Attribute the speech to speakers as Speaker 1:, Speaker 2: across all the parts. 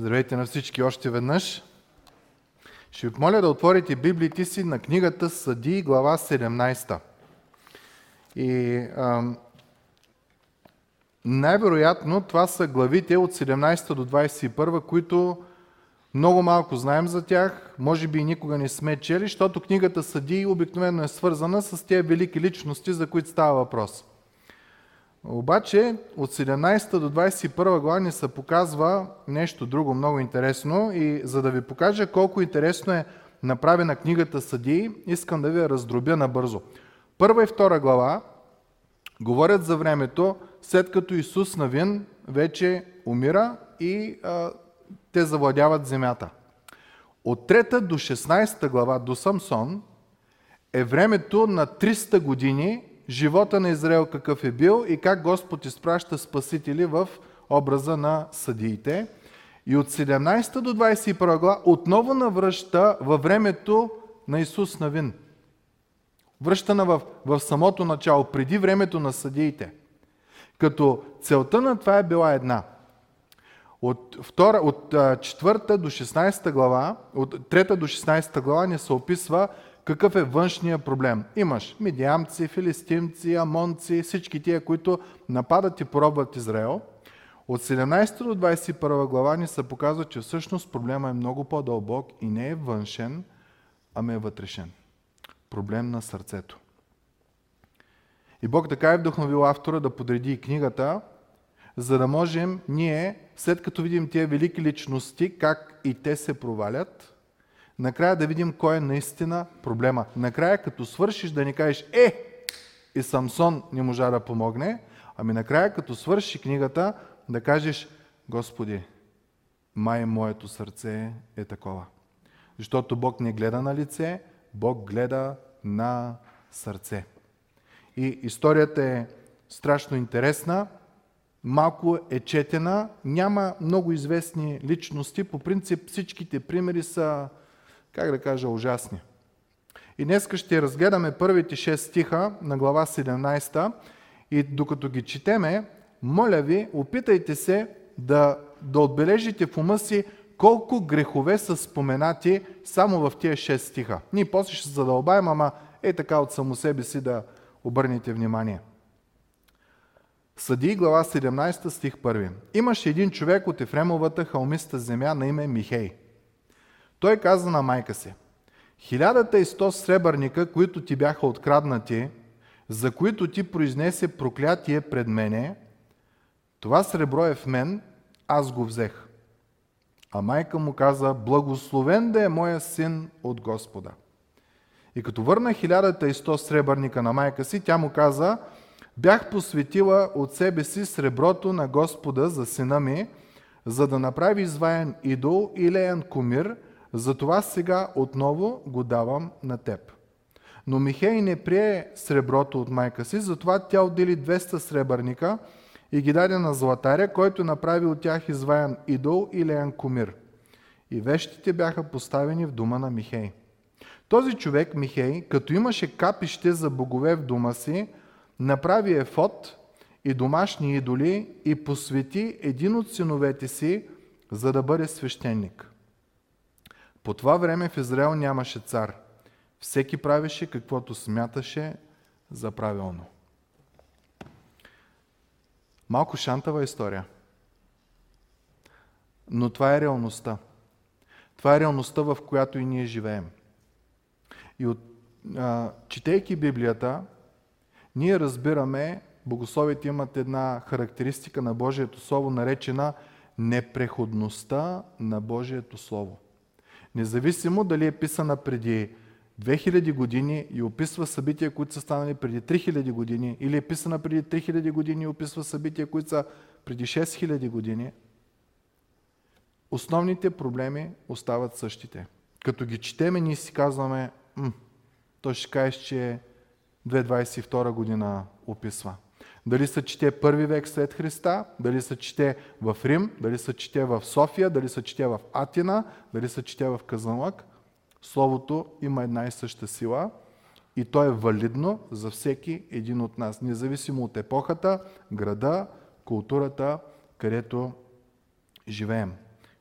Speaker 1: Здравейте на всички още веднъж. Ще ви помоля да отворите библиите си на книгата Съди, глава 17. И ам, най-вероятно това са главите от 17 до 21, които много малко знаем за тях, може би и никога не сме чели, защото книгата Съди обикновено е свързана с тези велики личности, за които става въпрос. Обаче от 17 до 21 глава ни се показва нещо друго много интересно и за да ви покажа колко интересно е направена книгата Съдии, искам да ви раздробя набързо. Първа и втора глава говорят за времето, след като Исус Навин вече умира и а, те завладяват земята. От 3 до 16 глава до Самсон е времето на 300 години живота на Израел какъв е бил и как Господ изпраща спасители в образа на съдиите. И от 17 до 21 глава отново навръща във времето на Исус Навин. Връщана в, в самото начало, преди времето на съдиите. Като целта на това е била една. От, втора, от 4 до 16 глава, от 3 до 16 глава ни се описва какъв е външния проблем? Имаш медиамци, филистимци, амонци, всички тия, които нападат и поробват Израел. От 17 до 21 глава ни се показва, че всъщност проблема е много по-дълбок и не е външен, ами е вътрешен. Проблем на сърцето. И Бог така е вдъхновил автора да подреди книгата, за да можем ние, след като видим тия велики личности, как и те се провалят, накрая да видим кой е наистина проблема. Накрая, като свършиш да ни кажеш, е, и Самсон не можа да помогне, ами накрая, като свърши книгата, да кажеш, Господи, май моето сърце е такова. Защото Бог не гледа на лице, Бог гледа на сърце. И историята е страшно интересна, малко е четена, няма много известни личности. По принцип всичките примери са как да кажа, ужасни. И днес ще разгледаме първите 6 стиха на глава 17 и докато ги четеме, моля ви, опитайте се да, да отбележите в ума си колко грехове са споменати само в тия 6 стиха. Ние после ще задълбаем, ама е така от само себе си да обърнете внимание. Съди глава 17 стих 1. Имаше един човек от Ефремовата халмиста земя на име Михей – той каза на майка си, хилядата и сто сребърника, които ти бяха откраднати, за които ти произнесе проклятие пред мене, това сребро е в мен, аз го взех. А майка му каза, благословен да е моя син от Господа. И като върна хилядата и сто сребърника на майка си, тя му каза, бях посветила от себе си среброто на Господа за сина ми, за да направи изваян идол и леян кумир – затова сега отново го давам на теб. Но Михей не прие среброто от майка си, затова тя отдели 200 сребърника и ги даде на златаря, който направи от тях изваян идол и леян кумир. И вещите бяха поставени в дома на Михей. Този човек, Михей, като имаше капище за богове в дома си, направи ефот и домашни идоли и посвети един от синовете си, за да бъде свещеник. По това време в Израел нямаше цар. Всеки правеше каквото смяташе за правилно. Малко шантава история. Но това е реалността. Това е реалността, в която и ние живеем. И от, а, четейки Библията, ние разбираме, богословите имат една характеристика на Божието Слово, наречена непреходността на Божието Слово. Независимо дали е писана преди 2000 години и описва събития, които са станали преди 3000 години, или е писана преди 3000 години и описва събития, които са преди 6000 години, основните проблеми остават същите. Като ги четеме, ние си казваме, то ще кажеш, че 2022 година описва. Дали се чете първи век след Христа, дали се чете в Рим, дали се чете в София, дали се чете в Атина, дали се чете в Казанлък, Словото има една и съща сила и то е валидно за всеки един от нас, независимо от епохата, града, културата, където живеем.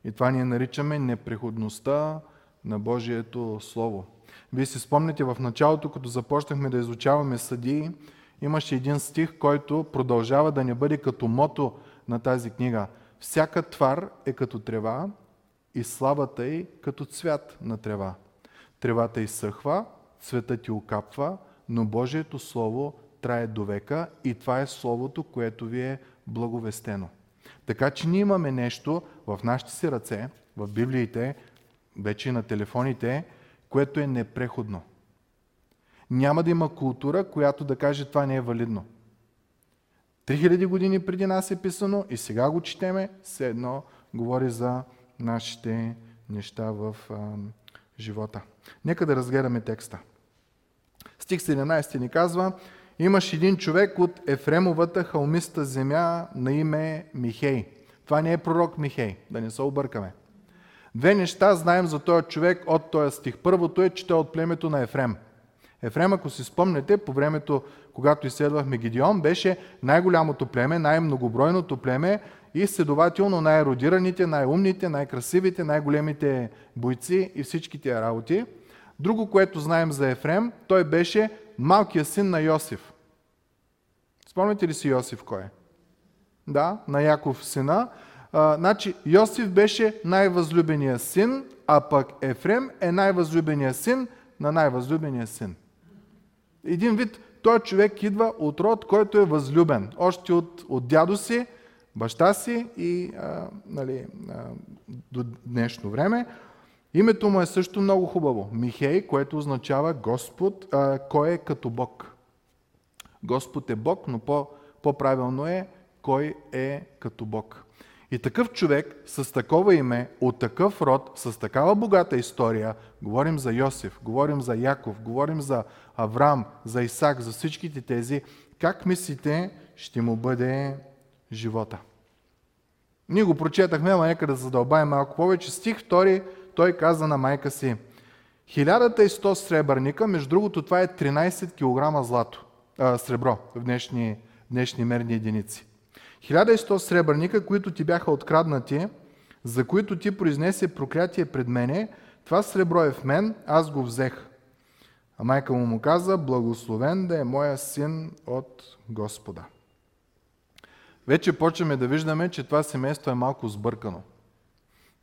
Speaker 1: И това ние наричаме непреходността на Божието Слово. Вие си спомните в началото, като започнахме да изучаваме съдии, имаше един стих, който продължава да не бъде като мото на тази книга. Всяка твар е като трева и славата й като цвят на трева. Тревата изсъхва, цветът ти окапва, но Божието Слово трае до века и това е Словото, което ви е благовестено. Така че ние имаме нещо в нашите си ръце, в Библиите, вече и на телефоните, което е непреходно. Няма да има култура, която да каже това не е валидно. 3000 години преди нас е писано и сега го четеме, все едно говори за нашите неща в а, живота. Нека да разгледаме текста. Стих 17 ни казва, имаш един човек от Ефремовата халмиста земя на име Михей. Това не е пророк Михей, да не се объркаме. Две неща знаем за този човек от този стих. Първото е, че той е от племето на Ефрем. Ефрем, ако си спомнете, по времето, когато изследвахме Гидеон, беше най-голямото племе, най-многобройното племе и следователно най-еродираните, най-умните, най-красивите, най-големите бойци и всички тия работи. Друго, което знаем за Ефрем, той беше малкият син на Йосиф. Спомняте ли си Йосиф кой е? Да, на Яков сина. А, значи Йосиф беше най-възлюбения син, а пък Ефрем е най-възлюбения син на най-възлюбения син. Един вид, той човек идва от род, който е възлюбен. Още от, от дядо си, баща си и а, нали, а, до днешно време. Името му е също много хубаво. Михей, което означава Господ, а, кой е като Бог. Господ е Бог, но по, по-правилно е кой е като Бог. И такъв човек с такова име, от такъв род, с такава богата история, говорим за Йосиф, говорим за Яков, говорим за Авраам, за Исак, за всичките тези, как мислите ще му бъде живота? Ние го прочетахме, ама нека да задълбаем малко повече. Стих 2, той каза на майка си, Хилядата и сто сребърника, между другото това е 13 кг злато, а, сребро в днешни, днешни мерни единици. 1100 сребърника, които ти бяха откраднати, за които ти произнесе проклятие пред мене, това сребро е в мен, аз го взех. А майка му му каза, благословен да е моя син от Господа. Вече почваме да виждаме, че това семейство е малко сбъркано.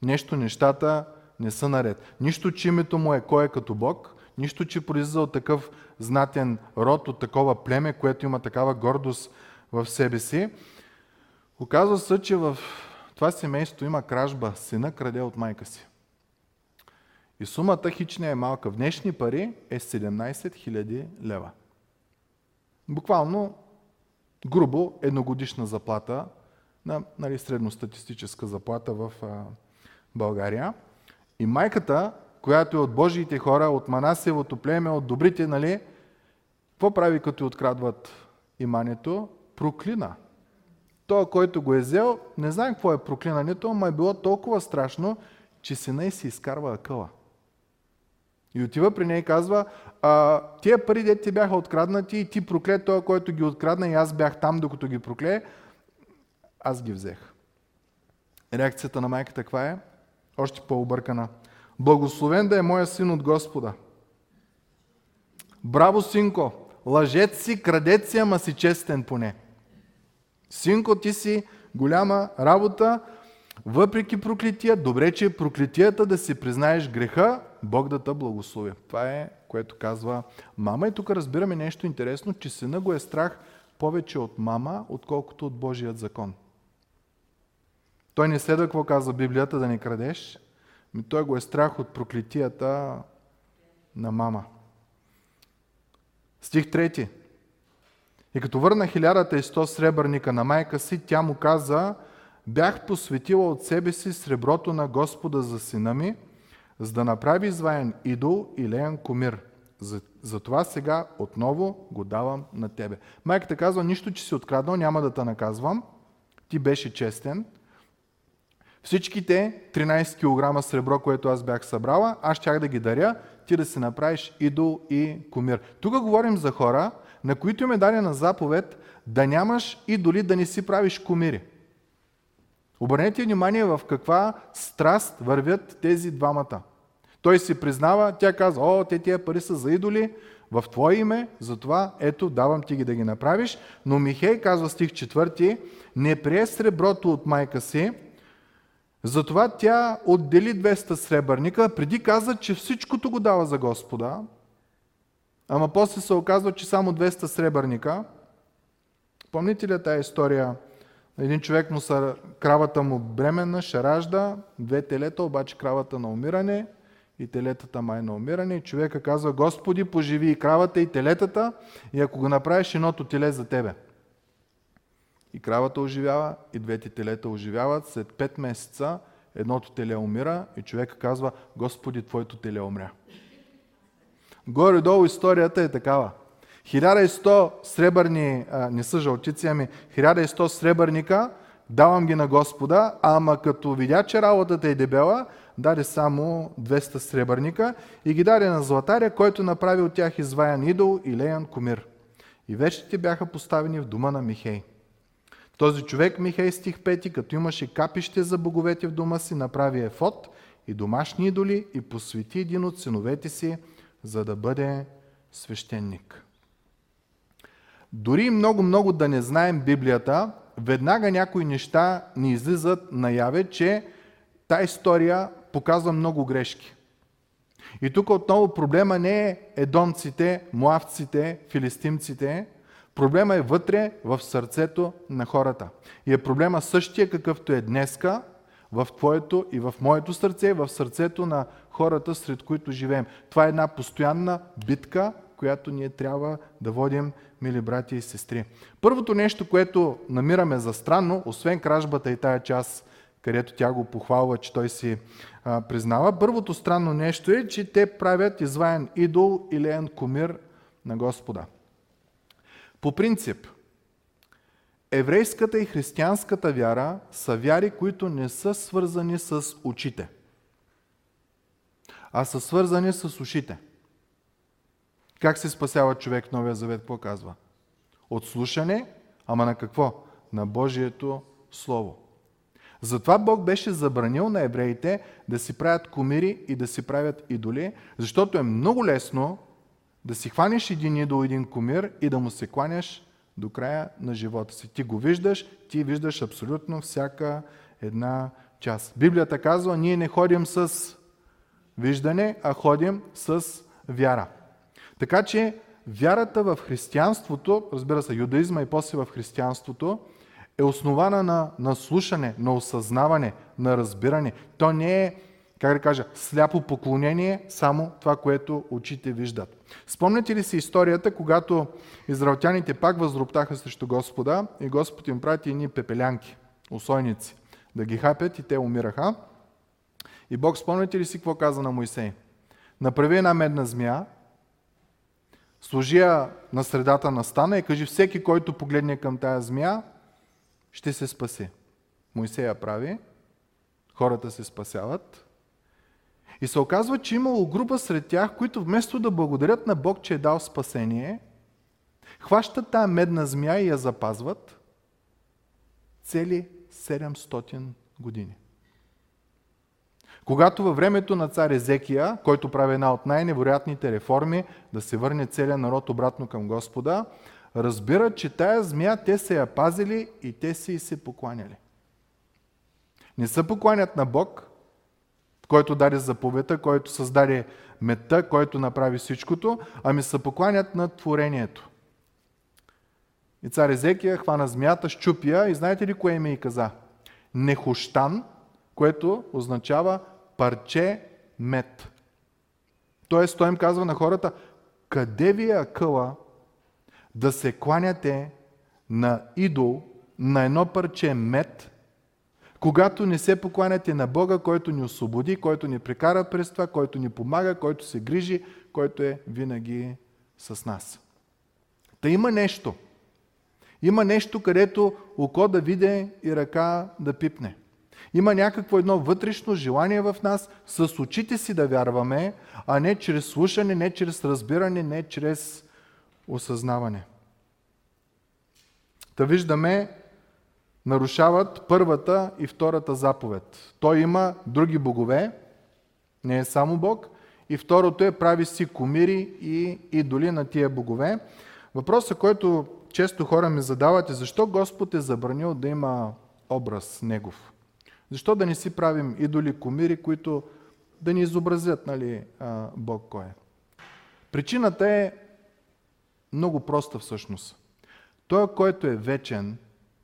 Speaker 1: Нещо, нещата не са наред. Нищо, че името му е кой е като Бог, нищо, че произлиза от такъв знатен род, от такова племе, което има такава гордост в себе си. Оказва се, че в това семейство има кражба. Сина краде от майка си. И сумата хич не е малка. В днешни пари е 17 000 лева. Буквално грубо едногодишна заплата на нали, средностатистическа заплата в а, България. И майката, която е от Божиите хора, от Манасевото племе, от добрите, нали, какво прави като открадват имането? Проклина. Той, който го е взел, не знае какво е проклинането, но е било толкова страшно, че сина й си изкарва акъла. И отива при нея и казва, а, тия пари, де ти бяха откраднати и ти прокле той, който ги открадна и аз бях там, докато ги прокле, аз ги взех. Реакцията на майката каква е? Още по-объркана. Благословен да е моя син от Господа. Браво, синко! Лъжец си, крадец си, ама си честен поне. Синко, ти си голяма работа, въпреки проклетия, добре, че е проклетията да си признаеш греха, Бог да те благослови. Това е, което казва мама. И тук разбираме нещо интересно, че сина го е страх повече от мама, отколкото от Божият закон. Той не следва какво казва Библията да не крадеш, ми той го е страх от проклетията на мама. Стих трети. И като върна хилядата и сто сребърника на майка си, тя му каза, бях посветила от себе си среброто на Господа за сина ми, за да направи изваян идол и леян комир. Затова сега отново го давам на тебе. Майката казва, нищо, че си откраднал, няма да те наказвам. Ти беше честен. Всичките 13 кг сребро, което аз бях събрала, аз щях да ги даря, ти да си направиш идол и комир. Тук говорим за хора, на които им е дадена заповед да нямаш и дори да не си правиш комири. Обърнете внимание в каква страст вървят тези двамата. Той си признава, тя казва, о, те тия пари са за идоли, в Твое име, затова ето, давам ти ги да ги направиш. Но Михей казва стих 4, не прие среброто от майка си, затова тя отдели 200 сребърника, преди каза, че всичкото го дава за Господа, ама после се оказва, че само 200 сребърника. Помните ли тази история? Един човек му са, кравата му бременна, ще ражда, две телета, обаче кравата на умиране и телетата май на умиране. И човека казва, Господи, поживи и кравата и телетата и ако го направиш едното теле за тебе. И кравата оживява, и двете телета оживяват. След 5 месеца едното теле умира и човека казва, Господи, Твоето теле умря. Горе-долу историята е такава. 1100 сребърни, а, не са жълтици, ами 1100 сребърника, давам ги на Господа, ама като видя, че работата е дебела, даде само 200 сребърника и ги даде на златаря, който направи от тях изваян идол и леян комир. И вечите бяха поставени в дома на Михей. Този човек, Михей стих 5, като имаше капище за боговете в дома си, направи ефот и домашни идоли и посвети един от синовете си, за да бъде свещеник. Дори много-много да не знаем Библията, веднага някои неща ни излизат наяве, че тази история показва много грешки. И тук отново проблема не е едомците, муавците, филистимците, Проблема е вътре в сърцето на хората. И е проблема същия какъвто е днеска в твоето и в моето сърце, в сърцето на хората, сред които живеем. Това е една постоянна битка, която ние трябва да водим, мили брати и сестри. Първото нещо, което намираме за странно, освен кражбата и тая част, където тя го похвалва, че той си а, признава, първото странно нещо е, че те правят изваян идол или ен кумир на Господа. По принцип, еврейската и християнската вяра са вяри, които не са свързани с очите, а са свързани с ушите. Как се спасява човек в Новия Завет? Какво казва? От слушане, ама на какво? На Божието Слово. Затова Бог беше забранил на евреите да си правят комири и да си правят идоли, защото е много лесно да си хванеш един идол, един комир и да му се кланяш до края на живота си. Ти го виждаш, ти виждаш абсолютно всяка една част. Библията казва, ние не ходим с виждане, а ходим с вяра. Така че вярата в християнството, разбира се, юдаизма и после в християнството, е основана на, на слушане, на осъзнаване, на разбиране. То не е как да кажа, сляпо поклонение, само това, което очите виждат. Спомняте ли си историята, когато израелтяните пак възроптаха срещу Господа и Господ им прати едни пепелянки, усойници, да ги хапят и те умираха. И Бог спомняте ли си какво каза на Моисей? Направи една медна змия, служи я на средата на стана и кажи всеки, който погледне към тая змия, ще се спаси. Моисей я прави, хората се спасяват, и се оказва, че имало група сред тях, които вместо да благодарят на Бог, че е дал спасение, хващат тая медна змия и я запазват цели 700 години. Когато във времето на цар Езекия, който прави една от най-невероятните реформи, да се върне целият народ обратно към Господа, разбират, че тая змия те се я пазили и те си и се покланяли. Не се покланят на Бог, който даде заповедта, който създаде метта, който направи всичкото, ами се покланят на творението. И цар Езекия хвана змията, щупия и знаете ли кое име и каза? Нехощан, което означава парче мед. Тоест той им казва на хората, къде ви е акъла да се кланяте на идол, на едно парче мед, когато не се покланяте на Бога, който ни освободи, който ни прекара през това, който ни помага, който се грижи, който е винаги с нас. Та има нещо. Има нещо, където око да виде и ръка да пипне. Има някакво едно вътрешно желание в нас с очите си да вярваме, а не чрез слушане, не чрез разбиране, не чрез осъзнаване. Та виждаме нарушават първата и втората заповед. Той има други богове, не е само Бог. И второто е прави си комири и идоли на тия богове. Въпросът, който често хора ми задават е защо Господ е забранил да има образ Негов? Защо да не си правим идоли, комири, които да ни изобразят нали, Бог кой е? Причината е много проста всъщност. Той, който е вечен,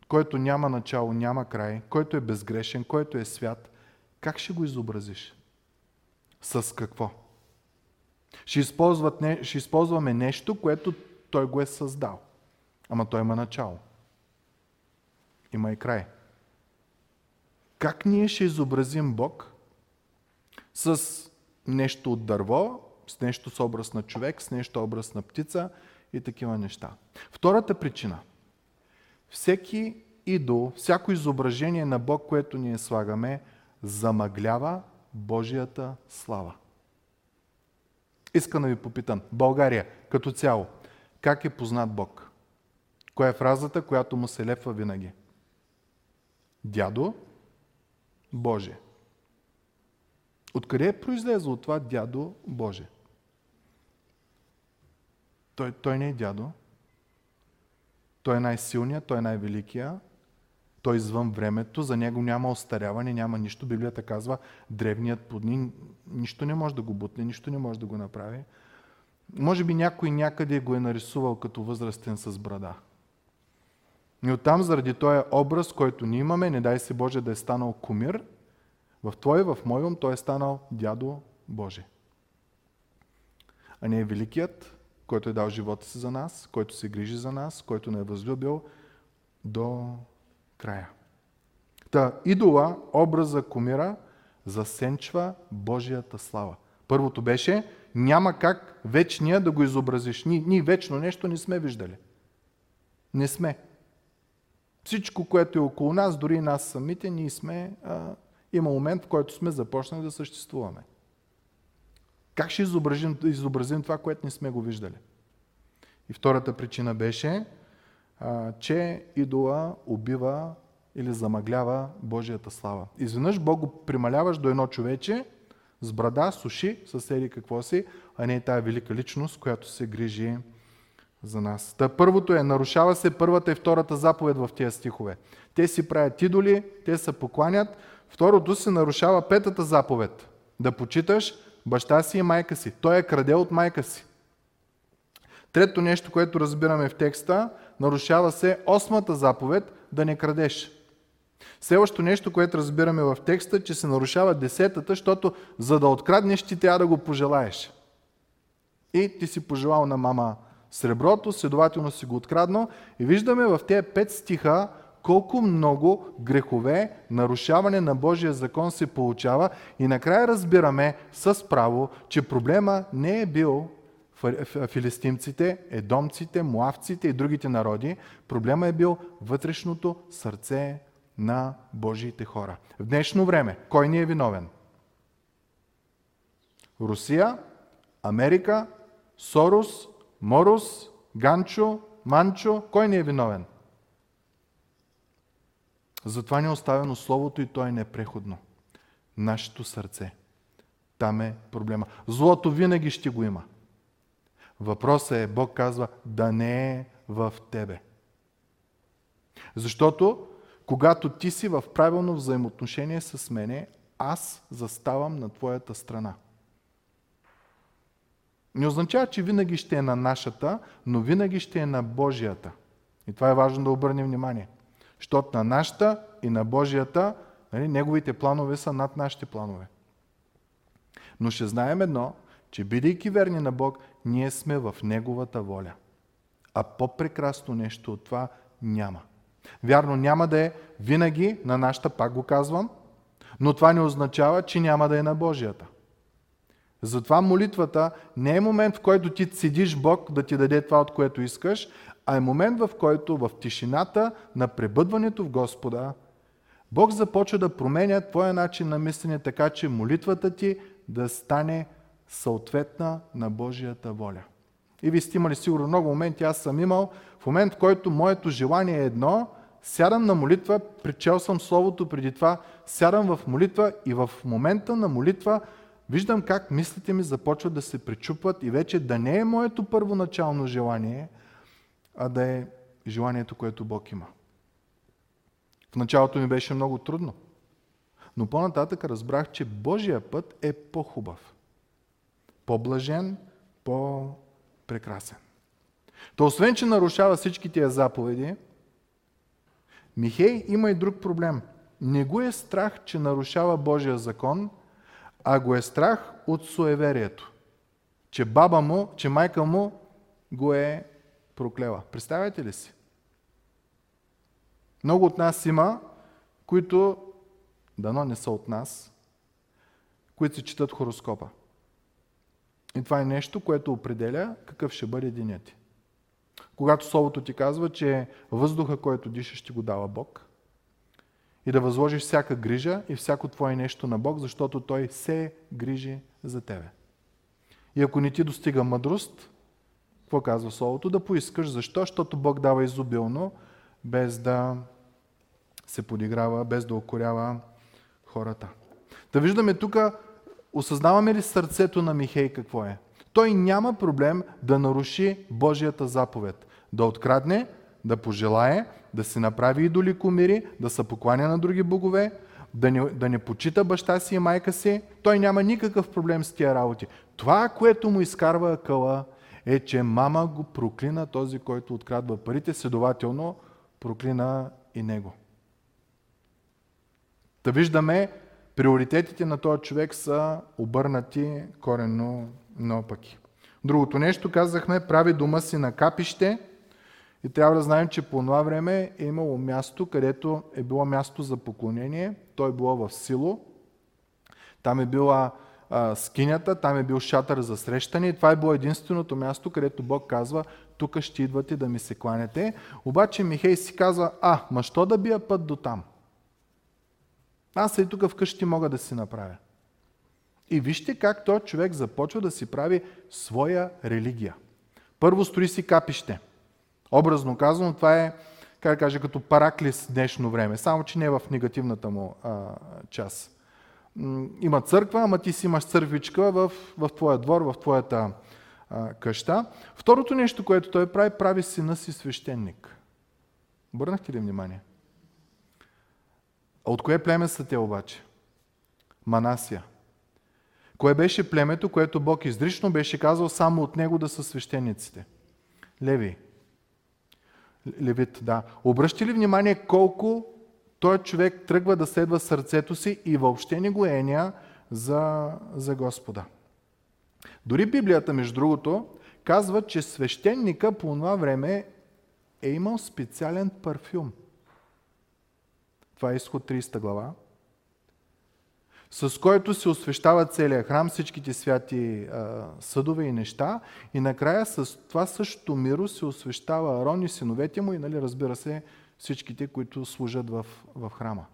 Speaker 1: който няма начало, няма край, който е безгрешен, който е свят, как ще го изобразиш? С какво? Ще, ще използваме нещо, което той го е създал. Ама той има начало. Има и край. Как ние ще изобразим Бог? С нещо от дърво, с нещо с образ на човек, с нещо образ на птица и такива неща. Втората причина. Всеки идол, всяко изображение на Бог, което ние слагаме, замъглява Божията слава. Искам да ви попитам, България като цяло, как е познат Бог? Коя е фразата, която му се лепва винаги? Дядо Боже. Откъде е произлезло това дядо Боже? Той, той не е дядо. Той е най-силният, той е най-великия. Той е извън времето, за него няма остаряване, няма нищо. Библията казва, древният подни, нищо не може да го бутне, нищо не може да го направи. Може би някой някъде го е нарисувал като възрастен с брада. И оттам, заради този образ, който ние имаме, не дай се Боже да е станал кумир, в твой, в мой ум той е станал дядо Боже. А не е великият, който е дал живота си за нас, който се грижи за нас, който не е възлюбил до края. Та идола, образа кумира, засенчва Божията слава. Първото беше, няма как вечния да го изобразиш. Ние, ние вечно нещо не сме виждали. Не сме. Всичко, което е около нас, дори нас самите, ние сме, а, има момент, в който сме започнали да съществуваме. Как ще изобразим, изобразим това, което не сме го виждали? И втората причина беше, а, че идола убива или замъглява Божията слава. Изведнъж Бог го прималяваш до едно човече с брада, суши, съседи какво си, а не тая велика личност, която се грижи за нас. Та първото е, нарушава се първата и втората заповед в тези стихове. Те си правят идоли, те се покланят. Второто се нарушава петата заповед. Да почиташ баща си и майка си. Той е краде от майка си. Трето нещо, което разбираме в текста, нарушава се осмата заповед да не крадеш. Следващото нещо, което разбираме в текста, че се нарушава десетата, защото за да откраднеш ти трябва да го пожелаеш. И ти си пожелал на мама среброто, следователно си го откраднал. И виждаме в тези пет стиха колко много грехове, нарушаване на Божия закон се получава и накрая разбираме с право, че проблема не е бил филистимците, едомците, муавците и другите народи. Проблема е бил вътрешното сърце на Божиите хора. В днешно време, кой ни е виновен? Русия, Америка, Сорос, Морос, Ганчо, Манчо, кой ни е виновен? Затова ни е оставено Словото и то е непреходно. Нашето сърце. Там е проблема. Злото винаги ще го има. Въпросът е, Бог казва, да не е в тебе. Защото, когато ти си в правилно взаимоотношение с мене, аз заставам на твоята страна. Не означава, че винаги ще е на нашата, но винаги ще е на Божията. И това е важно да обърнем внимание. Защото на нашата и на Божията, нали, неговите планове са над нашите планове. Но ще знаем едно, че бидейки верни на Бог, ние сме в Неговата воля. А по-прекрасно нещо от това няма. Вярно, няма да е винаги на нашата, пак го казвам, но това не означава, че няма да е на Божията. Затова молитвата не е момент, в който ти седиш Бог да ти даде това, от което искаш, а е момент, в който в тишината на пребъдването в Господа, Бог започва да променя твоя начин на мислене, така че молитвата ти да стане съответна на Божията воля. И ви сте имали сигурно много моменти, аз съм имал, в момент, в който моето желание е едно, сядам на молитва, причел съм Словото преди това, сядам в молитва и в момента на молитва виждам как мислите ми започват да се пречупват и вече да не е моето първоначално желание, а да е желанието, което Бог има. В началото ми беше много трудно. Но по-нататък разбрах, че Божия път е по-хубав. По-блажен, по-прекрасен. То освен, че нарушава всички тия заповеди, Михей има и друг проблем. Не го е страх, че нарушава Божия закон, а го е страх от суеверието. Че баба му, че майка му го е проклела. Представяте ли си? Много от нас има, които, дано не са от нас, които се четат хороскопа. И това е нещо, което определя какъв ще бъде денят ти. Когато Словото ти казва, че въздуха, който дишаш, ще го дава Бог. И да възложиш всяка грижа и всяко твое нещо на Бог, защото Той се грижи за тебе. И ако не ти достига мъдрост, какво казва Словото? Да поискаш. Защо? Защото Бог дава изобилно, без да се подиграва, без да окорява хората. Да виждаме тук, осъзнаваме ли сърцето на Михей какво е? Той няма проблем да наруши Божията заповед. Да открадне, да пожелае, да се направи идоли кумири, да се покланя на други богове, да не, да не почита баща си и майка си. Той няма никакъв проблем с тия работи. Това, което му изкарва акъла, е, че мама го проклина този, който открадва парите, следователно проклина и него. Да виждаме, приоритетите на този човек са обърнати коренно наопаки. Другото нещо, казахме, прави дома си на капище и трябва да знаем, че по това време е имало място, където е било място за поклонение. То е било в Сило. Там е била а, скинята, там е бил шатър за срещане и това е било единственото място, където Бог казва, тук ще идвате да ми се кланяте. Обаче Михей си казва, а, ма що да бия път до там? Аз и тук вкъщи мога да си направя. И вижте как този човек започва да си прави своя религия. Първо строи си капище. Образно казано, това е, как да кажа, като параклис днешно време, само че не е в негативната му а, част. Има църква, ама ти си имаш църквичка в, в твоя двор, в твоята а, къща. Второто нещо, което той прави, прави сина си свещеник. Обърнахте ли внимание? А от кое племе са те обаче? Манасия. Кое беше племето, което Бог изрично беше казал само от него да са свещениците? Леви. Левит, да. Обръщи ли внимание колко той човек тръгва да следва сърцето си и въобще не го еня за, за Господа? Дори Библията, между другото, казва, че свещеника по това време е имал специален парфюм. Това е изход 30 глава с който се освещава целият храм, всичките святи а, съдове и неща. И накрая с това същото миро се освещава Арон и синовете му и, нали, разбира се, всичките, които служат в, в храма.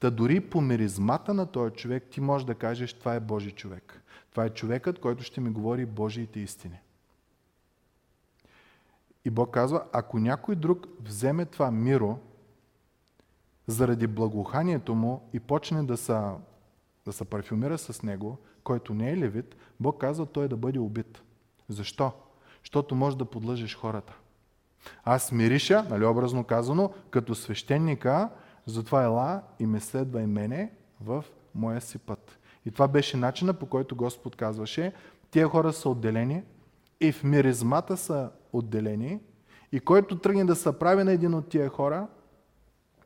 Speaker 1: Та дори по миризмата на този човек ти можеш да кажеш, това е Божий човек. Това е човекът, който ще ми говори Божиите истини. И Бог казва, ако някой друг вземе това миро, заради благоуханието му и почне да се, да се парфюмира с него, който не е левит, Бог казва той да бъде убит. Защо? Защото може да подлъжеш хората. Аз мириша, нали образно казано, като свещеника, затова ела и ме следва и мене в моя си път. И това беше начина по който Господ казваше, тия хора са отделени и в миризмата са отделени и който тръгне да се прави на един от тия хора,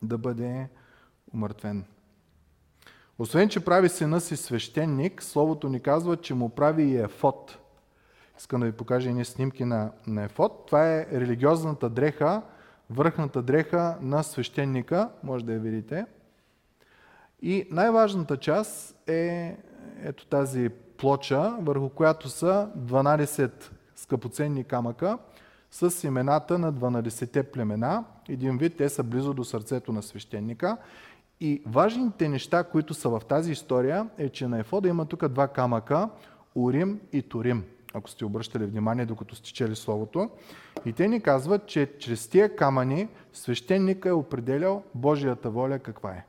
Speaker 1: да бъде умъртвен. Освен, че прави сина си свещеник, Словото ни казва, че му прави и ефот. Искам да ви покажа едни снимки на, на ефот. Това е религиозната дреха, върхната дреха на свещеника, може да я видите. И най-важната част е ето тази плоча, върху която са 12 скъпоценни камъка с имената на 12-те племена. Един вид, те са близо до сърцето на свещеника. И важните неща, които са в тази история, е, че на ефода има тук два камъка, Урим и Турим. ако сте обръщали внимание, докато сте чели Словото. И те ни казват, че чрез тия камъни свещеника е определял Божията воля каква е.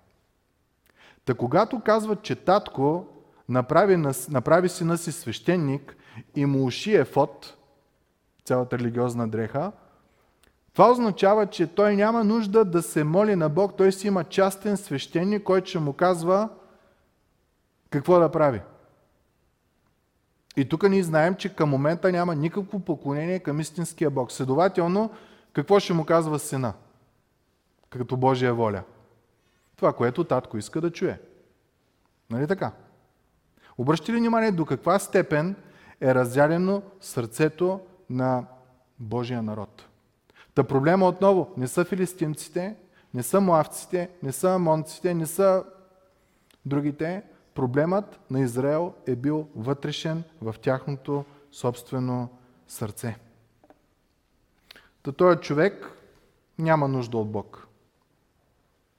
Speaker 1: Та когато казват, че татко направи, направи сина си свещеник и му уши ефот, цялата религиозна дреха, това означава, че той няма нужда да се моли на Бог, той си има частен свещеник, който ще му казва какво да прави. И тук ние знаем, че към момента няма никакво поклонение към истинския Бог. Следователно, какво ще му казва сина? Като Божия воля. Това, което татко иска да чуе. Нали така? Обръщи ли внимание до каква степен е разделено сърцето на Божия народ? Та проблема отново не са филистимците, не са муавците, не са амонците, не са другите. Проблемът на Израел е бил вътрешен в тяхното собствено сърце. Та този човек няма нужда от Бог.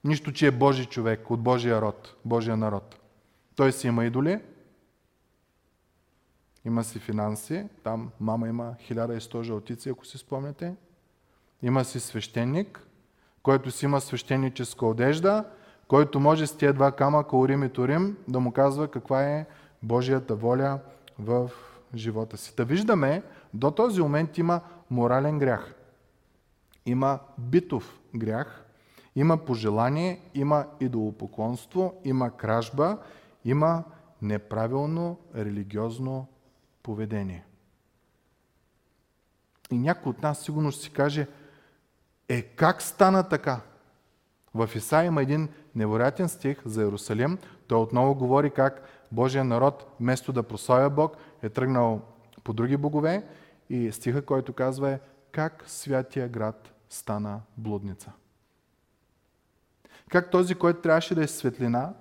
Speaker 1: Нищо, че е Божий човек, от Божия род, Божия народ. Той си има идоли, има си финанси, там мама има 1100 жълтици, ако си спомняте. Има си свещеник, който си има свещеническа одежда, който може с тия два камъка Орим и Торим да му казва каква е Божията воля в живота си. Да виждаме, до този момент има морален грях. Има битов грях, има пожелание, има идолопоклонство, има кражба, има неправилно религиозно поведение. И някой от нас сигурно ще си каже, е как стана така? В Исаия има един невероятен стих за Иерусалим. Той отново говори как Божия народ, вместо да прославя Бог, е тръгнал по други богове. И стиха, който казва е как святия град стана блудница. Как този, който трябваше да е светлина,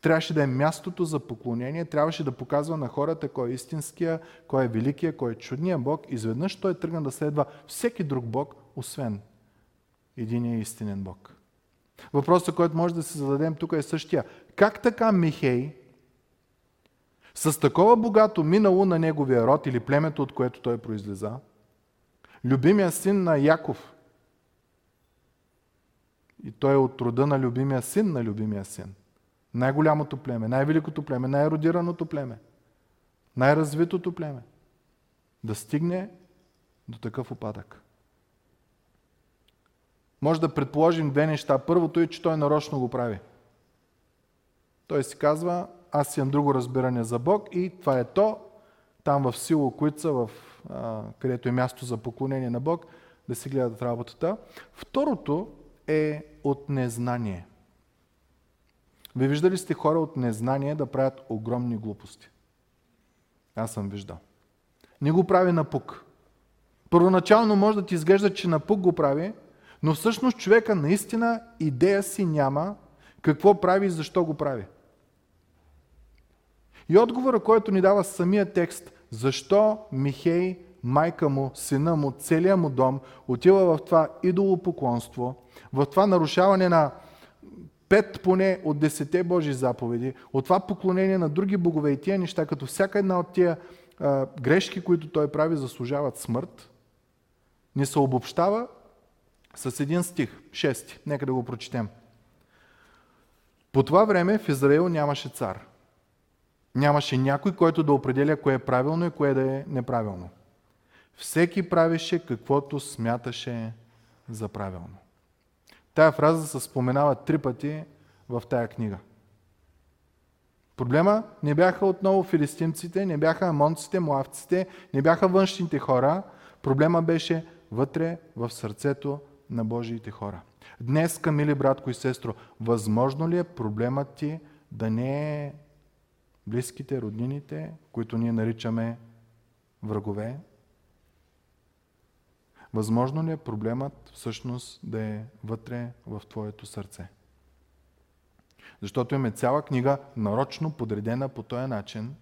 Speaker 1: трябваше да е мястото за поклонение, трябваше да показва на хората кой е истинския, кой е великия, кой е чудния Бог. Изведнъж той тръгна да следва всеки друг Бог, освен единия истинен Бог. Въпросът, който може да се зададем тук е същия. Как така Михей, с такова богато минало на неговия род или племето, от което той произлиза, любимия син на Яков, и той е от рода на любимия син на любимия син, най-голямото племе, най-великото племе, най-родираното племе, най-развитото племе, да стигне до такъв опадък. Може да предположим две неща. Първото е, че той нарочно го прави. Той си казва, аз имам друго разбиране за Бог и това е то, там в Сило Куица, в, а, където е място за поклонение на Бог, да си гледат работата. Второто е от незнание. Вие виждали сте хора от незнание да правят огромни глупости? Аз съм виждал. Не го прави на пук. Първоначално може да ти изглежда, че на пук го прави, но всъщност човека наистина идея си няма какво прави и защо го прави. И отговора, който ни дава самия текст, защо Михей, майка му, сина му, целият му дом отива в това идолопоклонство, в това нарушаване на пет поне от десете Божи заповеди, от това поклонение на други богове и тия неща, като всяка една от тия а, грешки, които той прави, заслужават смърт, не се обобщава с един стих, шести. Нека да го прочетем. По това време в Израил нямаше цар. Нямаше някой, който да определя кое е правилно и кое да е неправилно. Всеки правеше каквото смяташе за правилно. Тая фраза се споменава три пъти в тая книга. Проблема не бяха отново филистимците, не бяха амонците, муавците, не бяха външните хора. Проблема беше вътре в сърцето на Божиите хора. Днес, мили братко и сестро, възможно ли е проблемът ти да не е близките, роднините, които ние наричаме врагове? Възможно ли е проблемът всъщност да е вътре в твоето сърце? Защото имаме цяла книга, нарочно подредена по този начин,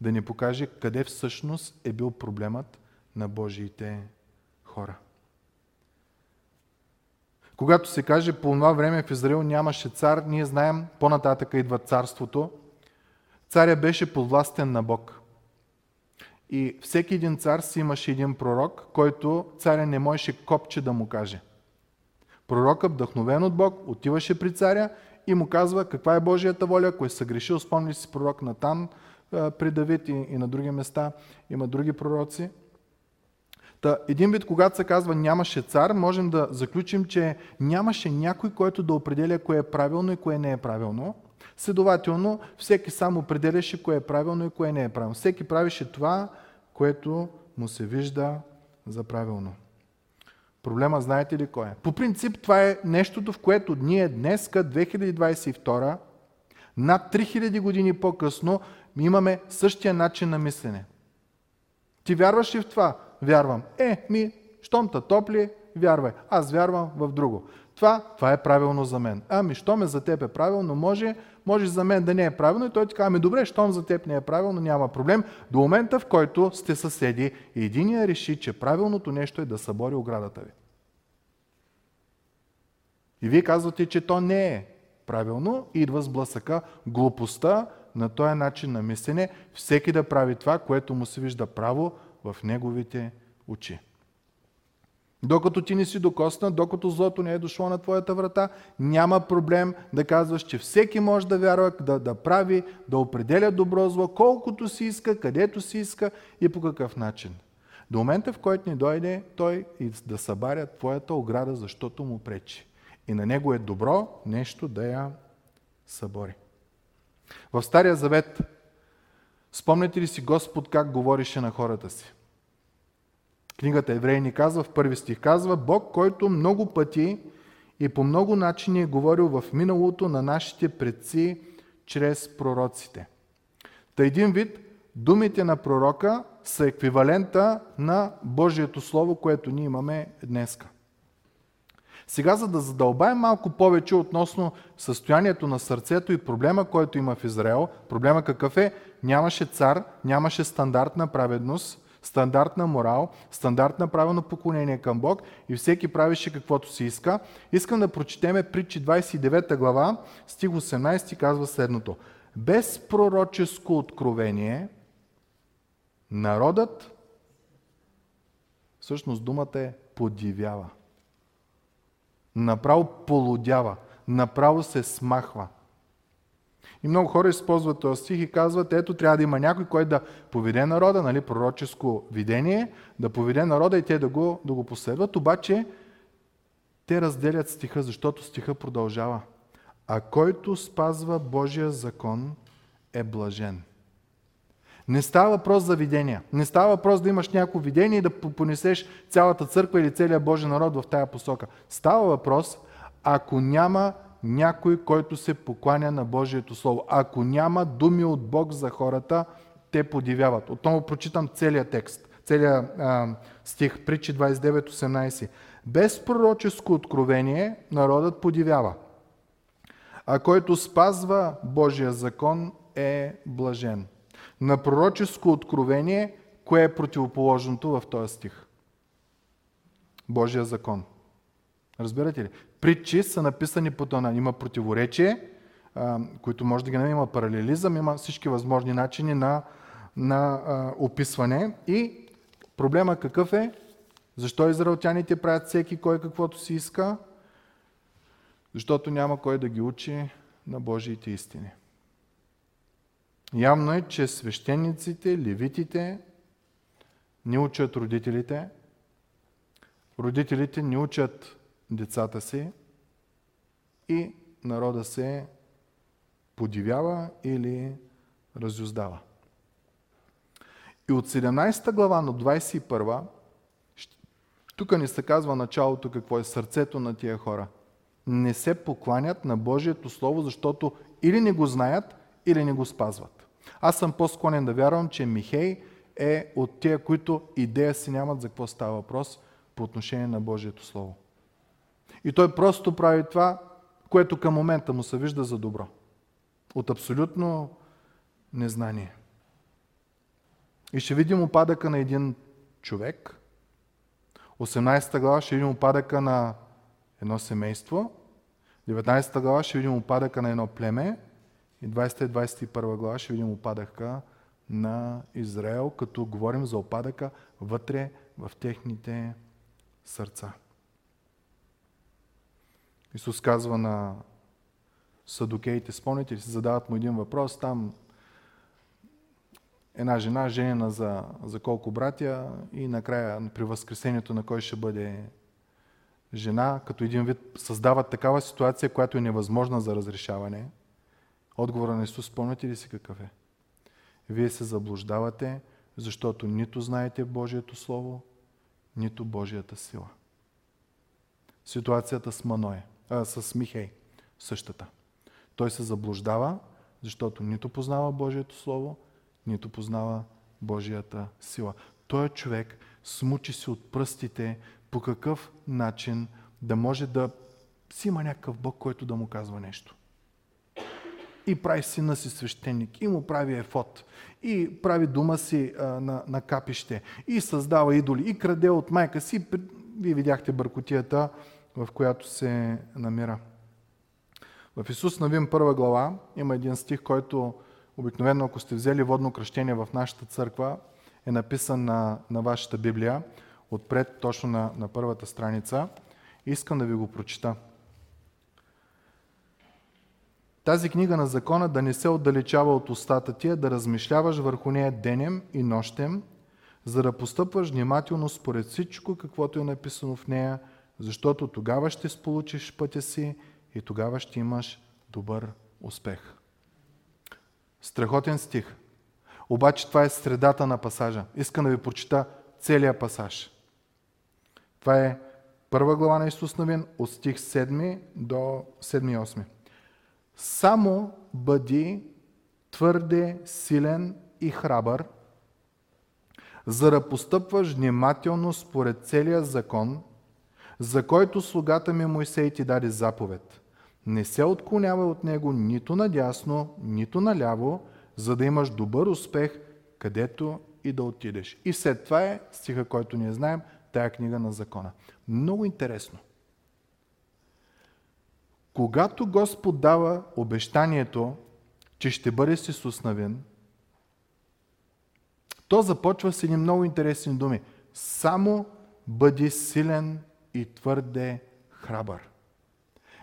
Speaker 1: да ни покаже къде всъщност е бил проблемът на Божиите хора. Когато се каже по това време в Израил нямаше цар, ние знаем, по-нататък идва царството. Царя беше подвластен на Бог. И всеки един цар си имаше един пророк, който царя не можеше копче да му каже. Пророкът, вдъхновен от Бог, отиваше при царя и му казва каква е Божията воля, ако е съгрешил, спомни си пророк Натан при Давид и, и на други места, има други пророци. Та, един вид, когато се казва нямаше цар, можем да заключим, че нямаше някой, който да определя кое е правилно и кое не е правилно. Следователно, всеки сам определяше кое е правилно и кое не е правилно. Всеки правише това, което му се вижда за правилно. Проблема знаете ли кой е? По принцип това е нещото, в което ние днеска, 2022, над 3000 години по-късно, имаме същия начин на мислене. Ти вярваш ли в това? Вярвам. Е, ми, щом та топли, вярвай. Аз вярвам в друго. Това, това е правилно за мен. Ами, щом е за теб е правилно, може, може за мен да не е правилно. И той ти казва, ами добре, щом за теб не е правилно, няма проблем. До момента, в който сте съседи и единия реши, че правилното нещо е да събори оградата ви. И вие казвате, че то не е правилно, идва с блъсъка глупостта на този начин на мислене, всеки да прави това, което му се вижда право в неговите очи. Докато ти не си докосна, докато злото не е дошло на твоята врата, няма проблем да казваш, че всеки може да вярва, да, да прави, да определя добро зло, колкото си иска, където си иска и по какъв начин. До момента, в който ни дойде той и да събаря твоята ограда, защото му пречи. И на него е добро нещо да я събори. В Стария Завет, спомняте ли си Господ как говорише на хората си? Книгата Евреи ни казва, в първи стих казва, Бог, който много пъти и по много начини е говорил в миналото на нашите предци чрез пророците. Та един вид, думите на пророка са еквивалента на Божието Слово, което ние имаме днеска. Сега, за да задълбаем малко повече относно състоянието на сърцето и проблема, който има в Израел, проблема какъв е? Нямаше цар, нямаше стандартна праведност, стандартна морал, стандартна правилно поклонение към Бог и всеки правеше каквото си иска. Искам да прочетеме притчи 29 глава, стих 18 казва следното. Без пророческо откровение народът, всъщност думата е подивява направо полудява, направо се смахва. И много хора използват този стих и казват, ето трябва да има някой, който да поведе народа, нали, пророческо видение, да поведе народа и те да го, да го последват, обаче те разделят стиха, защото стиха продължава. А който спазва Божия закон е блажен. Не става въпрос за видения. Не става въпрос да имаш някакво видение и да понесеш цялата църква или целият Божий народ в тая посока. Става въпрос, ако няма някой, който се покланя на Божието Слово. Ако няма думи от Бог за хората, те подивяват. Отново прочитам целият текст, целият а, стих, притчи 29.18. Без пророческо откровение народът подивява, а който спазва Божия закон е блажен на пророческо откровение, кое е противоположното в този стих? Божия закон. Разбирате ли? Притчи са написани по тона. Има противоречие, които може да ги има паралелизъм, има всички възможни начини на, на а, описване. И проблема какъв е? Защо израелтяните правят всеки кой каквото си иска? Защото няма кой да ги учи на Божиите истини. Явно е, че свещениците, левитите не учат родителите, родителите не учат децата си и народа се подивява или разюздава. И от 17 глава на 21 тук ни се казва началото какво е сърцето на тия хора. Не се покланят на Божието Слово, защото или не го знаят, или не го спазват. Аз съм по-склонен да вярвам, че Михей е от тия, които идея си нямат за какво става въпрос по отношение на Божието Слово. И той просто прави това, което към момента му се вижда за добро. От абсолютно незнание. И ще видим опадъка на един човек. 18 глава ще видим опадъка на едно семейство. 19 глава ще видим опадъка на едно племе. И 20 21 глава ще видим опадъка на Израел, като говорим за опадъка вътре в техните сърца. Исус казва на садокеите, спомните ли си, задават му един въпрос, там една жена, женена за, за колко братя и накрая при възкресението на кой ще бъде жена, като един вид създават такава ситуация, която е невъзможна за разрешаване. Отговора на Исус, спомняте ли си какъв е? Вие се заблуждавате, защото нито знаете Божието Слово, нито Божията сила. Ситуацията с Маное, а, с Михей, същата. Той се заблуждава, защото нито познава Божието Слово, нито познава Божията сила. Той е човек смучи си от пръстите по какъв начин да може да си има някакъв Бог, който да му казва нещо. И прави сина си свещеник, и му прави ефот, и прави дума си а, на, на капище, и създава идоли, и краде от майка си. Вие видяхте бъркотията, в която се намира. В Исус Навим първа глава има един стих, който обикновено, ако сте взели водно кръщение в нашата църква, е написан на, на вашата Библия, отпред точно на, на първата страница. Искам да ви го прочита. Тази книга на закона да не се отдалечава от устата ти, да размишляваш върху нея денем и нощем, за да постъпваш внимателно според всичко, каквото е написано в нея, защото тогава ще сполучиш пътя си и тогава ще имаш добър успех. Страхотен стих. Обаче това е средата на пасажа. Искам да ви прочита целият пасаж. Това е първа глава на Исус Навин от стих 7 до 7 8. Само бъди твърде силен и храбър, за да постъпваш внимателно според целия закон, за който слугата ми Моисей ти даде заповед. Не се отклонява от него нито надясно, нито наляво, за да имаш добър успех, където и да отидеш. И след това е стиха, който ние знаем, тая книга на закона. Много интересно. Когато Господ дава обещанието, че ще бъде с Исус навин, то започва с едни много интересни думи. Само бъди силен и твърде храбър.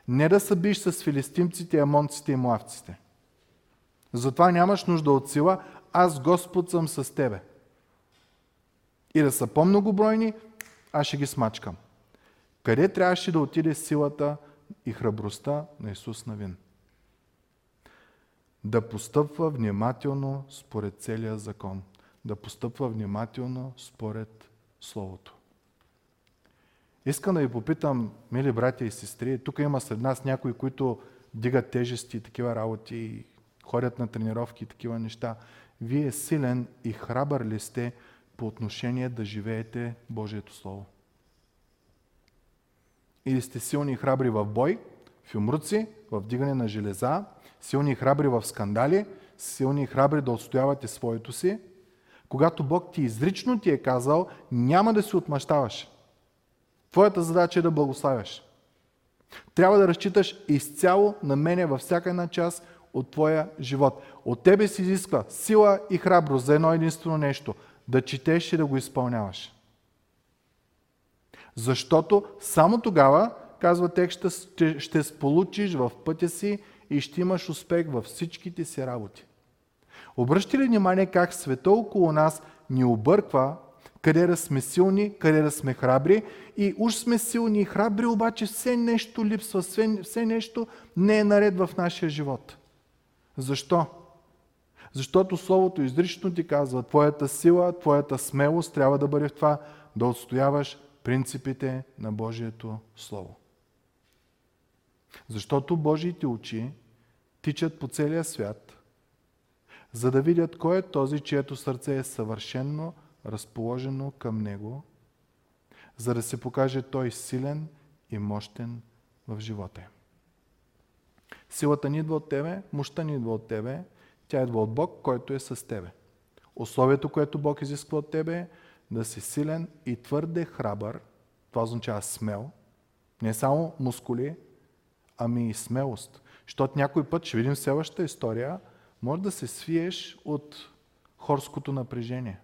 Speaker 1: Не да се биш с филистимците, амонците и муавците. Затова нямаш нужда от сила, аз Господ съм с тебе. И да са по-многобройни, аз ще ги смачкам. Къде трябваше да отиде силата и храбростта на Исус Навин? Да постъпва внимателно според целия закон. Да постъпва внимателно според Словото. Искам да ви попитам, мили братя и сестри, тук има след нас някои, които дигат тежести и такива работи, ходят на тренировки и такива неща. Вие силен и храбър ли сте по отношение да живеете Божието Слово? Или сте силни и храбри в бой, в умруци, в дигане на железа, силни и храбри в скандали, силни и храбри да отстоявате своето си, когато Бог ти изрично ти е казал, няма да си отмъщаваш. Твоята задача е да благославяш. Трябва да разчиташ изцяло на мене във всяка една част от твоя живот. От тебе се изисква сила и храброст за едно единствено нещо да четеш и да го изпълняваш. Защото само тогава, казва текста, ще, ще сполучиш в пътя си и ще имаш успех във всичките си работи. Обръщи ли внимание как света около нас ни обърква, къде да сме силни, къде да сме храбри и уж сме силни и храбри, обаче все нещо липсва, все, все нещо не е наред в нашия живот. Защо? Защото Словото изрично ти казва, твоята сила, твоята смелост трябва да бъде в това да отстояваш принципите на Божието Слово. Защото Божиите очи тичат по целия свят, за да видят кой е този, чието сърце е съвършенно разположено към Него, за да се покаже Той силен и мощен в живота. Силата ни идва от Тебе, мощта ни идва от Тебе, тя идва от Бог, който е с Тебе. Условието, което Бог изисква от Тебе е да си силен и твърде храбър, това означава смел, не само мускули, ами и смелост. Защото някой път, ще видим следващата история, може да се свиеш от хорското напрежение.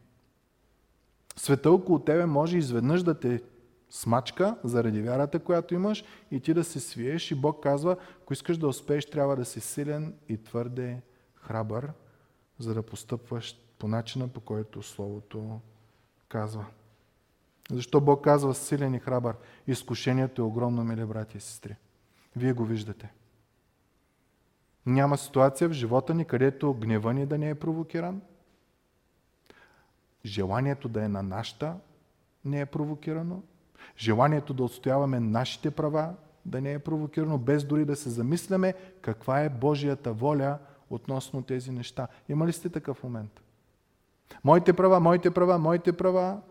Speaker 1: Света около тебе може изведнъж да те смачка заради вярата, която имаш и ти да се свиеш и Бог казва, ако искаш да успееш, трябва да си силен и твърде храбър, за да постъпваш по начина, по който Словото казва. Защо Бог казва силен и храбър? Изкушението е огромно, мили брати и сестри. Вие го виждате. Няма ситуация в живота ни, където гнева ни да не е провокиран, желанието да е на нашата не е провокирано, желанието да отстояваме нашите права да не е провокирано, без дори да се замисляме каква е Божията воля относно тези неща. Има ли сте такъв момент? Моите права, моите права, моите права.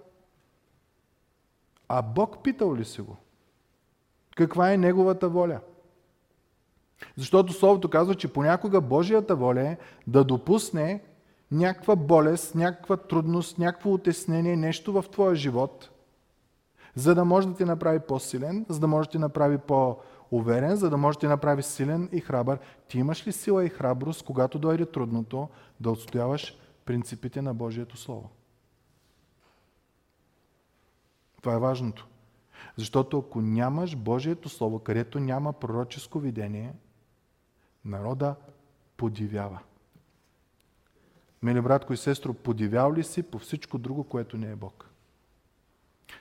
Speaker 1: А Бог питал ли се го? Каква е Неговата воля? Защото Словото казва, че понякога Божията воля е да допусне някаква болест, някаква трудност, някакво отеснение, нещо в твоя живот, за да може да ти направи по-силен, за да може да ти направи по-уверен, за да може да ти направи силен и храбър. Ти имаш ли сила и храброст, когато дойде трудното, да отстояваш принципите на Божието Слово? Това е важното. Защото ако нямаш Божието Слово, където няма пророческо видение, народа подивява. Мили братко и сестро, подивял ли си по всичко друго, което не е Бог?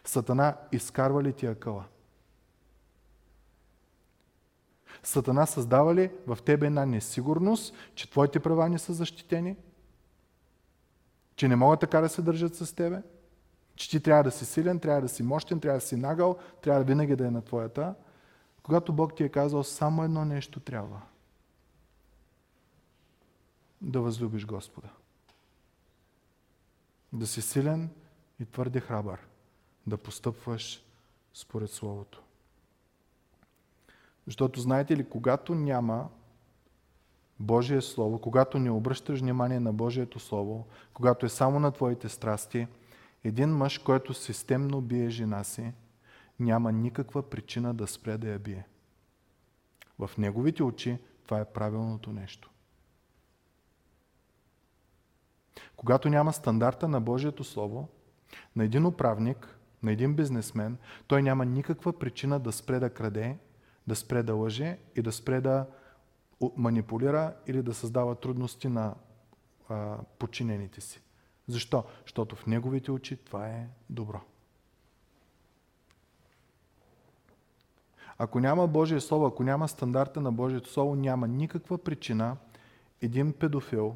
Speaker 1: Сатана изкарва ли ти акъла? Сатана създава ли в тебе една несигурност, че твоите права не са защитени? Че не могат така да се държат с тебе? Че ти трябва да си силен, трябва да си мощен, трябва да си нагъл, трябва винаги да е на твоята? Когато Бог ти е казал, само едно нещо трябва. Да възлюбиш Господа. Да си силен и твърде храбър. Да постъпваш според Словото. Защото знаете ли, когато няма Божие Слово, когато не обръщаш внимание на Божието Слово, когато е само на твоите страсти, един мъж, който системно бие жена си, няма никаква причина да спре да я бие. В неговите очи това е правилното нещо. Когато няма стандарта на Божието Слово, на един управник, на един бизнесмен, той няма никаква причина да спре да краде, да спре да лъже и да спре да манипулира или да създава трудности на а, подчинените си. Защо? Защото в неговите очи това е добро. Ако няма Божие Слово, ако няма стандарта на Божието Слово, няма никаква причина един педофил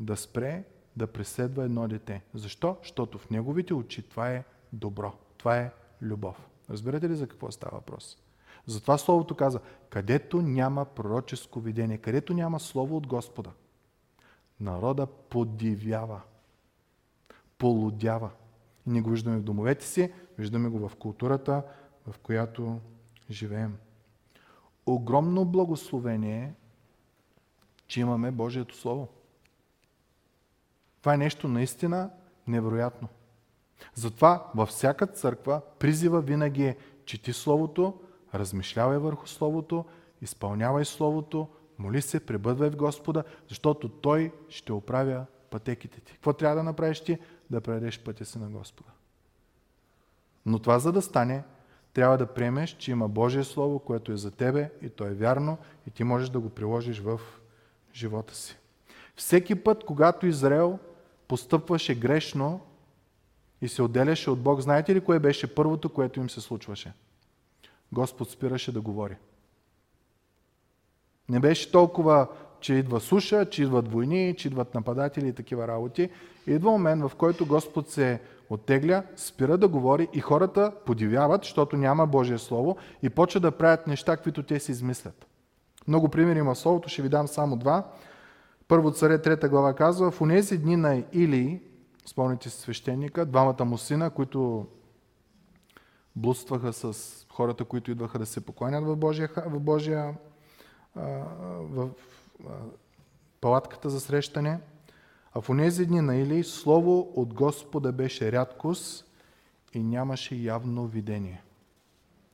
Speaker 1: да спре да преследва едно дете. Защо? Защото в неговите очи това е добро. Това е любов. Разбирате ли за какво става въпрос? Затова Словото каза, където няма пророческо видение, където няма Слово от Господа, народа подивява, полудява. И не го виждаме в домовете си, виждаме го в културата, в която живеем. Огромно благословение, че имаме Божието Слово. Това е нещо наистина невероятно. Затова във всяка църква призива винаги е чети Словото, размишлявай върху Словото, изпълнявай Словото, моли се, пребъдвай в Господа, защото Той ще оправя пътеките ти. Какво трябва да направиш ти? Да предадеш пътя си на Господа. Но това за да стане, трябва да приемеш, че има Божие Слово, което е за тебе и то е вярно и ти можеш да го приложиш в живота си. Всеки път, когато Израел постъпваше грешно и се отделяше от Бог, знаете ли кое беше първото, което им се случваше? Господ спираше да говори. Не беше толкова, че идва суша, че идват войни, че идват нападатели и такива работи. Идва момент, в който Господ се оттегля, спира да говори и хората подивяват, защото няма Божие Слово и почват да правят неща, които те си измислят. Много примери има в Словото, ще ви дам само два. Първо царе, трета глава казва, в унези дни на Или, спомните си свещеника, двамата му сина, които блудстваха с хората, които идваха да се покланят в Божия, в Божия в палатката за срещане. А в унези дни на Или слово от Господа беше рядкост и нямаше явно видение.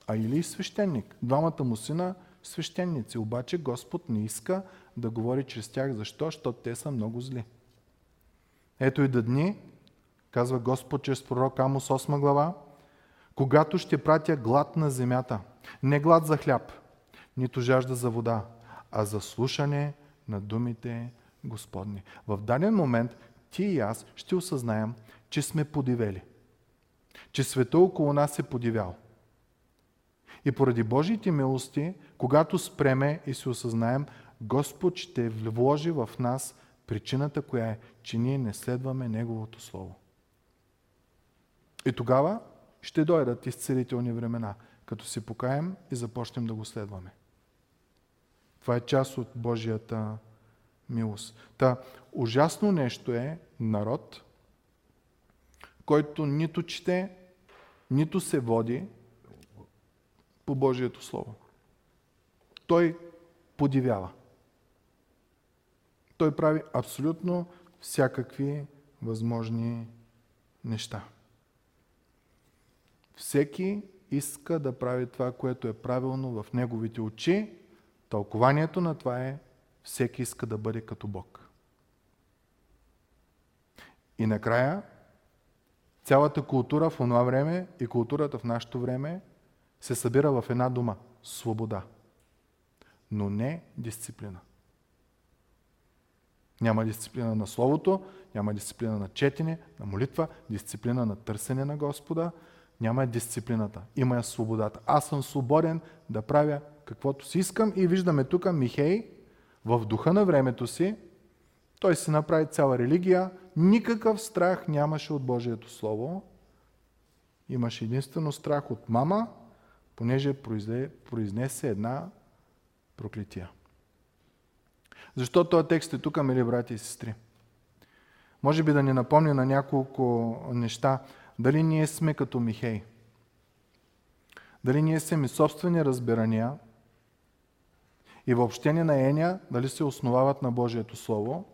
Speaker 1: А Или свещеник, двамата му сина свещеници, обаче Господ не иска да говори чрез тях. Защо? Защото те са много зли. Ето и да дни, казва Господ чрез пророк Амос 8 глава, когато ще пратя глад на земята. Не глад за хляб, нито жажда за вода, а за слушане на думите Господни. В даден момент ти и аз ще осъзнаем, че сме подивели. Че света около нас е подивял. И поради Божиите милости, когато спреме и се осъзнаем, Господ ще вложи в нас причината, коя е, че ние не следваме Неговото Слово. И тогава ще дойдат изцелителни времена, като се покаем и започнем да го следваме. Това е част от Божията милост. Та, ужасно нещо е народ, който нито чете, нито се води по Божието Слово. Той подивява. Той прави абсолютно всякакви възможни неща. Всеки иска да прави това, което е правилно в неговите очи. Тълкованието на това е всеки иска да бъде като Бог. И накрая, цялата култура в това време и културата в нашето време се събира в една дума – свобода. Но не дисциплина. Няма дисциплина на Словото, няма дисциплина на четене, на молитва, дисциплина на търсене на Господа, няма дисциплината, има я свободата. Аз съм свободен да правя каквото си искам и виждаме тук Михей в духа на времето си, той си направи цяла религия, никакъв страх нямаше от Божието Слово, имаше единствено страх от мама, понеже произнесе една проклетия. Защо този текст е тук, мили брати и сестри? Може би да ни напомня на няколко неща. Дали ние сме като Михей? Дали ние сме собствени разбирания и въобще на еня, дали се основават на Божието Слово?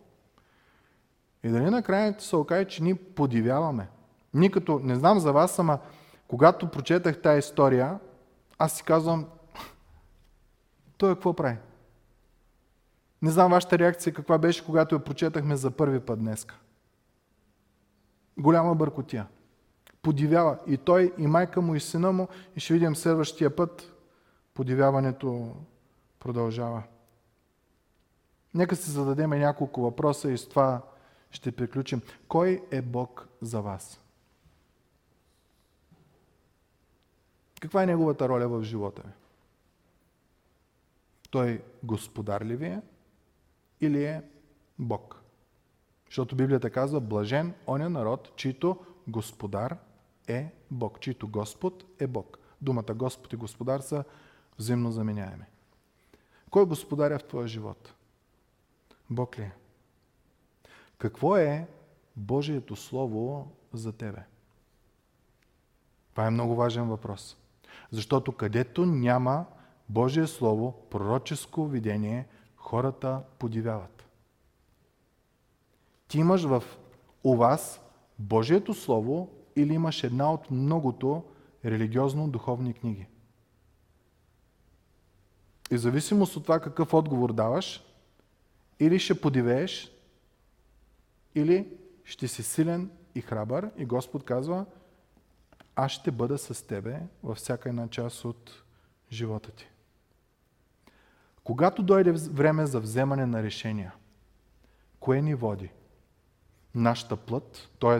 Speaker 1: И дали накрая се окаже, че ни подивяваме? Ние като, не знам за вас, ама когато прочетах тази история, аз си казвам, той какво прави? Не знам вашата реакция каква беше, когато я прочетахме за първи път днеска. Голяма бъркотия. Подивява и той, и майка му, и сина му, и ще видим следващия път, подивяването продължава. Нека се зададем няколко въпроса и с това ще приключим. Кой е Бог за вас? Каква е неговата роля в живота ви? Той господар ли ви е? или е Бог. Защото Библията казва, блажен оня народ, чийто господар е Бог, чийто Господ е Бог. Думата Господ и Господар са взаимно заменяеми. Кой господаря в твоя живот? Бог ли е? Какво е Божието Слово за тебе? Това е много важен въпрос. Защото където няма Божие Слово, пророческо видение, хората подивяват. Ти имаш в у вас Божието Слово или имаш една от многото религиозно-духовни книги. И зависимост от това какъв отговор даваш, или ще подивееш, или ще си силен и храбър и Господ казва, аз ще бъда с тебе във всяка една част от живота ти. Когато дойде време за вземане на решения, кое ни води? Нашата плът, т.е.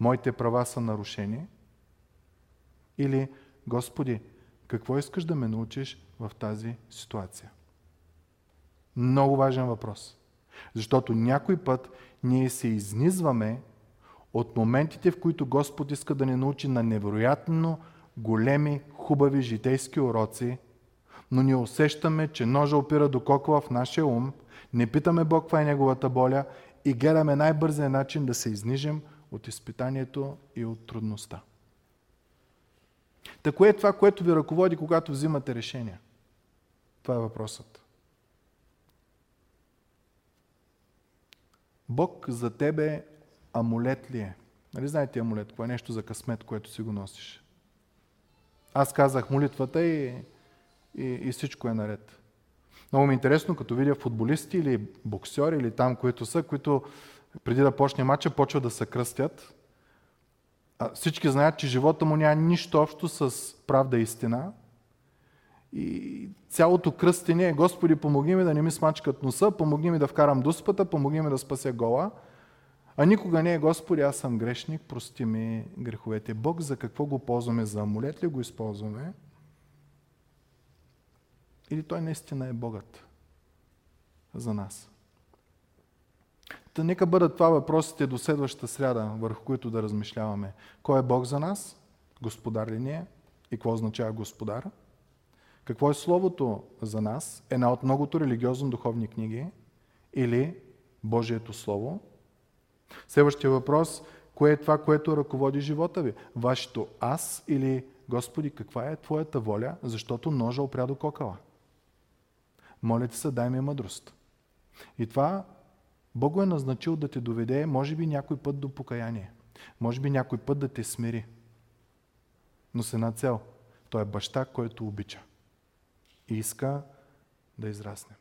Speaker 1: моите права са нарушени? Или, Господи, какво искаш да ме научиш в тази ситуация? Много важен въпрос. Защото някой път ние се изнизваме от моментите, в които Господ иска да ни научи на невероятно големи, хубави житейски уроци, но ние усещаме, че ножа опира до кокова в нашия ум, не питаме Бог каква е неговата боля и гледаме най-бързия начин да се изнижим от изпитанието и от трудността. Та е това, което ви ръководи, когато взимате решения? Това е въпросът. Бог за тебе амулет ли е? Нали знаете амулет? Кое е нещо за късмет, което си го носиш? Аз казах молитвата и и, и всичко е наред. Много ми е интересно, като видя футболисти или боксери или там, които са, които преди да почне матча, почва да се кръстят. А всички знаят, че живота му няма нищо общо с правда и истина. И цялото кръстене е, Господи, помогни ми да не ми смачкат носа, помогни ми да вкарам дуспата, помогни ми да спася гола. А никога не е, Господи, аз съм грешник, прости ми греховете. Бог за какво го ползваме? За амулет ли го използваме? Или Той наистина е Богът за нас? Та нека бъдат това въпросите до следващата сряда, върху които да размишляваме. Кой е Бог за нас? Господар ли ни е? И какво означава господар? Какво е Словото за нас? Една от многото религиозно-духовни книги или Божието Слово? Следващия въпрос, кое е това, което ръководи живота ви? Вашето аз или Господи, каква е Твоята воля, защото ножа опря до кокала? Моля се, дай ми мъдрост. И това Бог го е назначил да те доведе, може би някой път до покаяние. Може би някой път да те смири. Но с една цел. Той е баща, който обича. И иска да израсне.